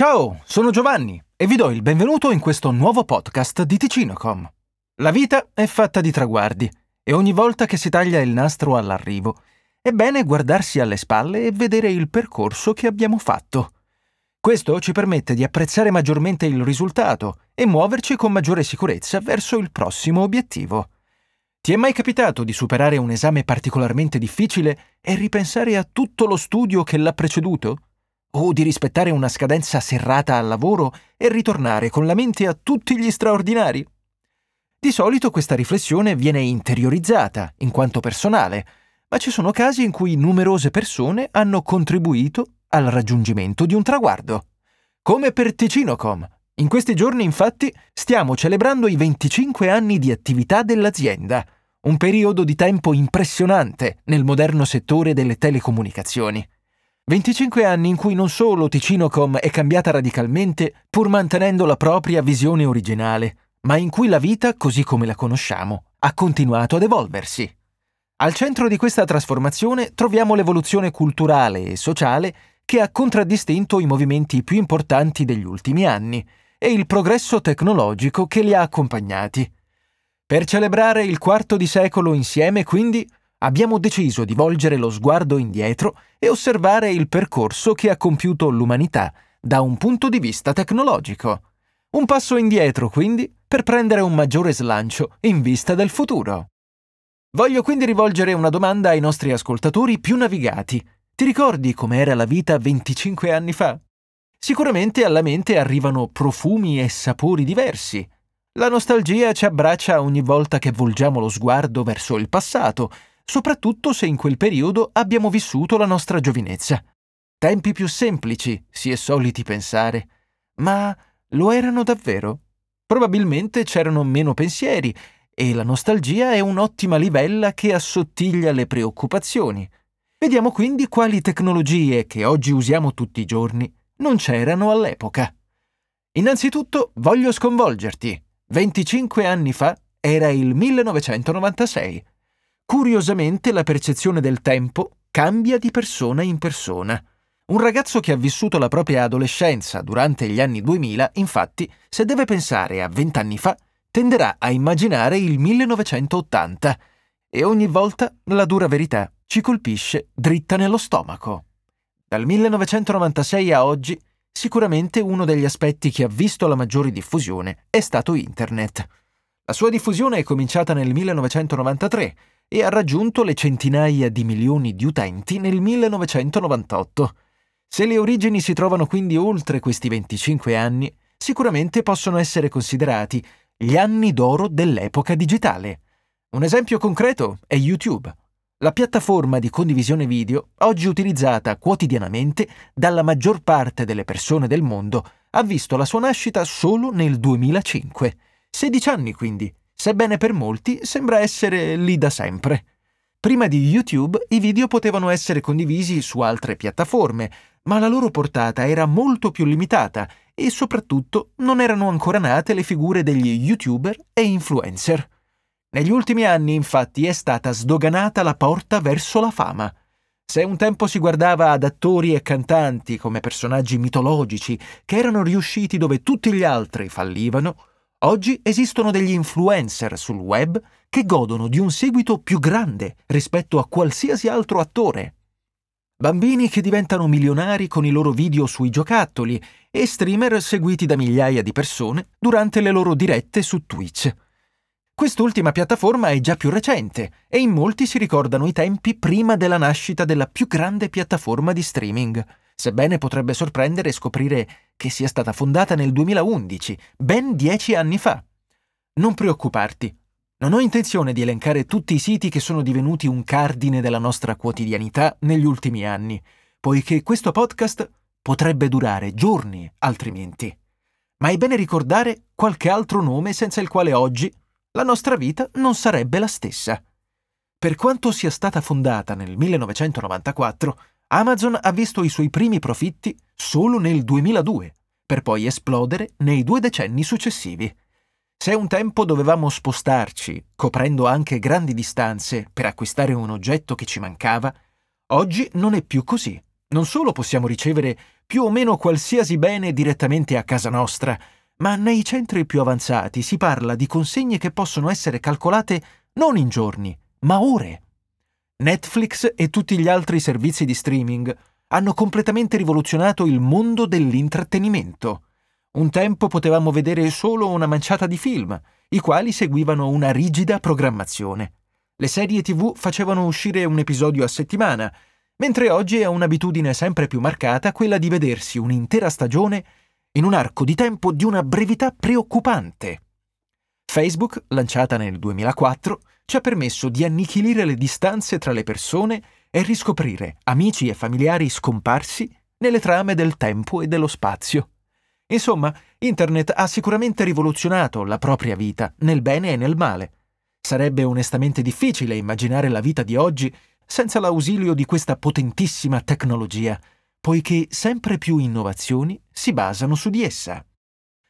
Ciao, sono Giovanni e vi do il benvenuto in questo nuovo podcast di Ticinocom. La vita è fatta di traguardi e ogni volta che si taglia il nastro all'arrivo è bene guardarsi alle spalle e vedere il percorso che abbiamo fatto. Questo ci permette di apprezzare maggiormente il risultato e muoverci con maggiore sicurezza verso il prossimo obiettivo. Ti è mai capitato di superare un esame particolarmente difficile e ripensare a tutto lo studio che l'ha preceduto? O di rispettare una scadenza serrata al lavoro e ritornare con la mente a tutti gli straordinari? Di solito questa riflessione viene interiorizzata, in quanto personale, ma ci sono casi in cui numerose persone hanno contribuito al raggiungimento di un traguardo. Come per Ticinocom. In questi giorni, infatti, stiamo celebrando i 25 anni di attività dell'azienda, un periodo di tempo impressionante nel moderno settore delle telecomunicazioni. 25 anni in cui non solo Ticinocom è cambiata radicalmente pur mantenendo la propria visione originale, ma in cui la vita, così come la conosciamo, ha continuato ad evolversi. Al centro di questa trasformazione troviamo l'evoluzione culturale e sociale che ha contraddistinto i movimenti più importanti degli ultimi anni e il progresso tecnologico che li ha accompagnati. Per celebrare il quarto di secolo insieme, quindi, abbiamo deciso di volgere lo sguardo indietro e osservare il percorso che ha compiuto l'umanità da un punto di vista tecnologico. Un passo indietro, quindi, per prendere un maggiore slancio in vista del futuro. Voglio quindi rivolgere una domanda ai nostri ascoltatori più navigati. Ti ricordi com'era la vita 25 anni fa? Sicuramente alla mente arrivano profumi e sapori diversi. La nostalgia ci abbraccia ogni volta che volgiamo lo sguardo verso il passato soprattutto se in quel periodo abbiamo vissuto la nostra giovinezza. Tempi più semplici, si è soliti pensare. Ma lo erano davvero? Probabilmente c'erano meno pensieri e la nostalgia è un'ottima livella che assottiglia le preoccupazioni. Vediamo quindi quali tecnologie che oggi usiamo tutti i giorni non c'erano all'epoca. Innanzitutto voglio sconvolgerti. 25 anni fa era il 1996 Curiosamente la percezione del tempo cambia di persona in persona. Un ragazzo che ha vissuto la propria adolescenza durante gli anni 2000, infatti, se deve pensare a vent'anni fa, tenderà a immaginare il 1980 e ogni volta la dura verità ci colpisce dritta nello stomaco. Dal 1996 a oggi, sicuramente uno degli aspetti che ha visto la maggiore diffusione è stato Internet. La sua diffusione è cominciata nel 1993 e ha raggiunto le centinaia di milioni di utenti nel 1998. Se le origini si trovano quindi oltre questi 25 anni, sicuramente possono essere considerati gli anni d'oro dell'epoca digitale. Un esempio concreto è YouTube, la piattaforma di condivisione video, oggi utilizzata quotidianamente dalla maggior parte delle persone del mondo, ha visto la sua nascita solo nel 2005. 16 anni quindi, sebbene per molti sembra essere lì da sempre. Prima di YouTube i video potevano essere condivisi su altre piattaforme, ma la loro portata era molto più limitata e soprattutto non erano ancora nate le figure degli youtuber e influencer. Negli ultimi anni infatti è stata sdoganata la porta verso la fama. Se un tempo si guardava ad attori e cantanti come personaggi mitologici che erano riusciti dove tutti gli altri fallivano, Oggi esistono degli influencer sul web che godono di un seguito più grande rispetto a qualsiasi altro attore. Bambini che diventano milionari con i loro video sui giocattoli e streamer seguiti da migliaia di persone durante le loro dirette su Twitch. Quest'ultima piattaforma è già più recente e in molti si ricordano i tempi prima della nascita della più grande piattaforma di streaming sebbene potrebbe sorprendere scoprire che sia stata fondata nel 2011, ben dieci anni fa. Non preoccuparti, non ho intenzione di elencare tutti i siti che sono divenuti un cardine della nostra quotidianità negli ultimi anni, poiché questo podcast potrebbe durare giorni altrimenti. Ma è bene ricordare qualche altro nome senza il quale oggi la nostra vita non sarebbe la stessa. Per quanto sia stata fondata nel 1994, Amazon ha visto i suoi primi profitti solo nel 2002, per poi esplodere nei due decenni successivi. Se un tempo dovevamo spostarci, coprendo anche grandi distanze, per acquistare un oggetto che ci mancava, oggi non è più così. Non solo possiamo ricevere più o meno qualsiasi bene direttamente a casa nostra, ma nei centri più avanzati si parla di consegne che possono essere calcolate non in giorni, ma ore. Netflix e tutti gli altri servizi di streaming hanno completamente rivoluzionato il mondo dell'intrattenimento. Un tempo potevamo vedere solo una manciata di film, i quali seguivano una rigida programmazione. Le serie tv facevano uscire un episodio a settimana, mentre oggi è un'abitudine sempre più marcata quella di vedersi un'intera stagione in un arco di tempo di una brevità preoccupante. Facebook, lanciata nel 2004, ci ha permesso di annichilire le distanze tra le persone e riscoprire amici e familiari scomparsi nelle trame del tempo e dello spazio. Insomma, Internet ha sicuramente rivoluzionato la propria vita, nel bene e nel male. Sarebbe onestamente difficile immaginare la vita di oggi senza l'ausilio di questa potentissima tecnologia, poiché sempre più innovazioni si basano su di essa.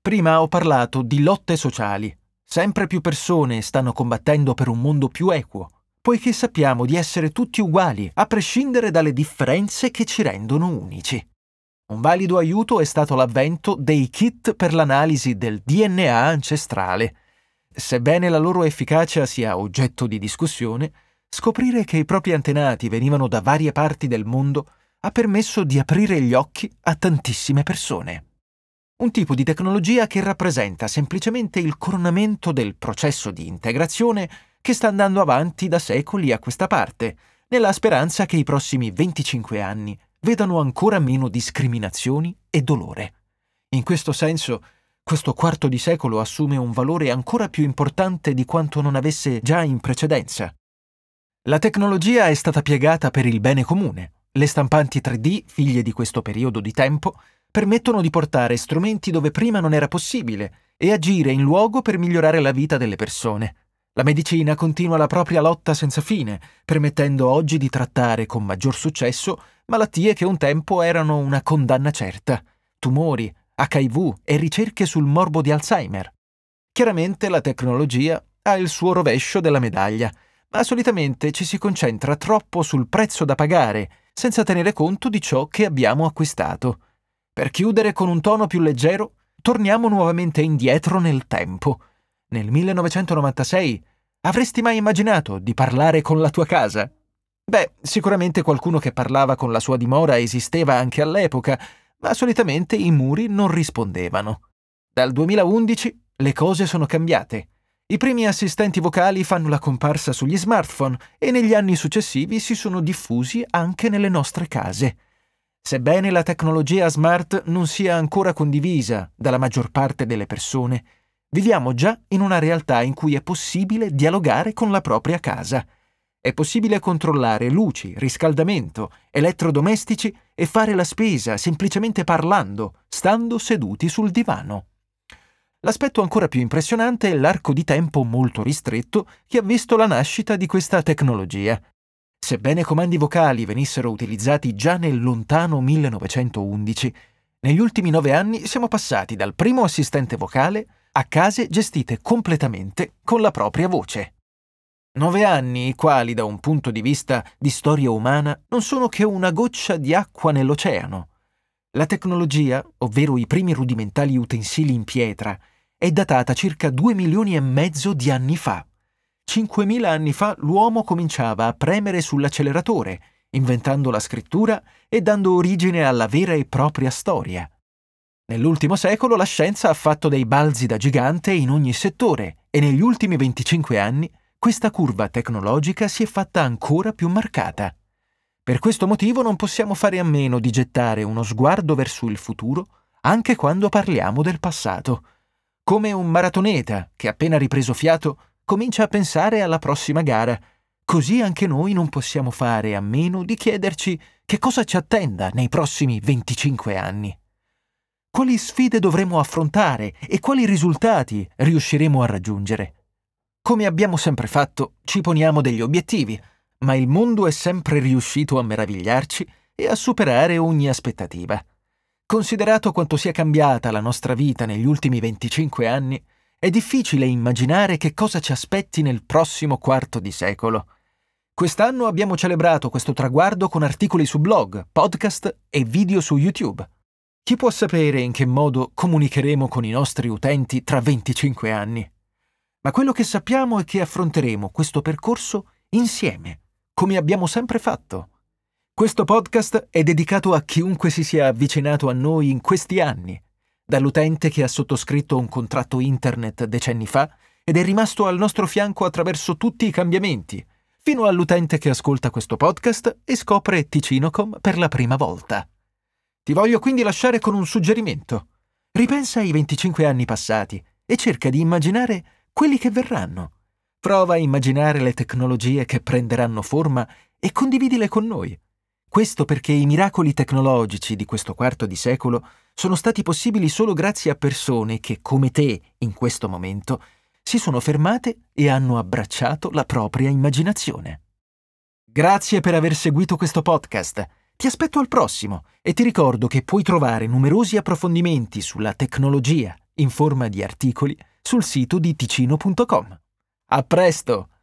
Prima ho parlato di lotte sociali. Sempre più persone stanno combattendo per un mondo più equo, poiché sappiamo di essere tutti uguali, a prescindere dalle differenze che ci rendono unici. Un valido aiuto è stato l'avvento dei kit per l'analisi del DNA ancestrale. Sebbene la loro efficacia sia oggetto di discussione, scoprire che i propri antenati venivano da varie parti del mondo ha permesso di aprire gli occhi a tantissime persone. Un tipo di tecnologia che rappresenta semplicemente il coronamento del processo di integrazione che sta andando avanti da secoli a questa parte, nella speranza che i prossimi 25 anni vedano ancora meno discriminazioni e dolore. In questo senso, questo quarto di secolo assume un valore ancora più importante di quanto non avesse già in precedenza. La tecnologia è stata piegata per il bene comune, le stampanti 3D, figlie di questo periodo di tempo, permettono di portare strumenti dove prima non era possibile e agire in luogo per migliorare la vita delle persone. La medicina continua la propria lotta senza fine, permettendo oggi di trattare con maggior successo malattie che un tempo erano una condanna certa, tumori, HIV e ricerche sul morbo di Alzheimer. Chiaramente la tecnologia ha il suo rovescio della medaglia, ma solitamente ci si concentra troppo sul prezzo da pagare senza tenere conto di ciò che abbiamo acquistato. Per chiudere con un tono più leggero, torniamo nuovamente indietro nel tempo. Nel 1996 avresti mai immaginato di parlare con la tua casa? Beh, sicuramente qualcuno che parlava con la sua dimora esisteva anche all'epoca, ma solitamente i muri non rispondevano. Dal 2011 le cose sono cambiate. I primi assistenti vocali fanno la comparsa sugli smartphone e negli anni successivi si sono diffusi anche nelle nostre case. Sebbene la tecnologia smart non sia ancora condivisa dalla maggior parte delle persone, viviamo già in una realtà in cui è possibile dialogare con la propria casa. È possibile controllare luci, riscaldamento, elettrodomestici e fare la spesa semplicemente parlando, stando seduti sul divano. L'aspetto ancora più impressionante è l'arco di tempo molto ristretto che ha visto la nascita di questa tecnologia. Sebbene i comandi vocali venissero utilizzati già nel lontano 1911, negli ultimi nove anni siamo passati dal primo assistente vocale a case gestite completamente con la propria voce. Nove anni i quali, da un punto di vista di storia umana, non sono che una goccia di acqua nell'oceano. La tecnologia, ovvero i primi rudimentali utensili in pietra, è datata circa 2 milioni e mezzo di anni fa. 5.000 anni fa l'uomo cominciava a premere sull'acceleratore, inventando la scrittura e dando origine alla vera e propria storia. Nell'ultimo secolo la scienza ha fatto dei balzi da gigante in ogni settore e negli ultimi 25 anni questa curva tecnologica si è fatta ancora più marcata. Per questo motivo non possiamo fare a meno di gettare uno sguardo verso il futuro anche quando parliamo del passato come un maratoneta che appena ripreso fiato comincia a pensare alla prossima gara. Così anche noi non possiamo fare a meno di chiederci che cosa ci attenda nei prossimi 25 anni. Quali sfide dovremo affrontare e quali risultati riusciremo a raggiungere? Come abbiamo sempre fatto, ci poniamo degli obiettivi, ma il mondo è sempre riuscito a meravigliarci e a superare ogni aspettativa. Considerato quanto sia cambiata la nostra vita negli ultimi 25 anni, è difficile immaginare che cosa ci aspetti nel prossimo quarto di secolo. Quest'anno abbiamo celebrato questo traguardo con articoli su blog, podcast e video su YouTube. Chi può sapere in che modo comunicheremo con i nostri utenti tra 25 anni? Ma quello che sappiamo è che affronteremo questo percorso insieme, come abbiamo sempre fatto. Questo podcast è dedicato a chiunque si sia avvicinato a noi in questi anni, dall'utente che ha sottoscritto un contratto internet decenni fa ed è rimasto al nostro fianco attraverso tutti i cambiamenti, fino all'utente che ascolta questo podcast e scopre Ticinocom per la prima volta. Ti voglio quindi lasciare con un suggerimento. Ripensa ai 25 anni passati e cerca di immaginare quelli che verranno. Prova a immaginare le tecnologie che prenderanno forma e condividile con noi. Questo perché i miracoli tecnologici di questo quarto di secolo sono stati possibili solo grazie a persone che, come te, in questo momento, si sono fermate e hanno abbracciato la propria immaginazione. Grazie per aver seguito questo podcast. Ti aspetto al prossimo e ti ricordo che puoi trovare numerosi approfondimenti sulla tecnologia in forma di articoli sul sito di ticino.com. A presto!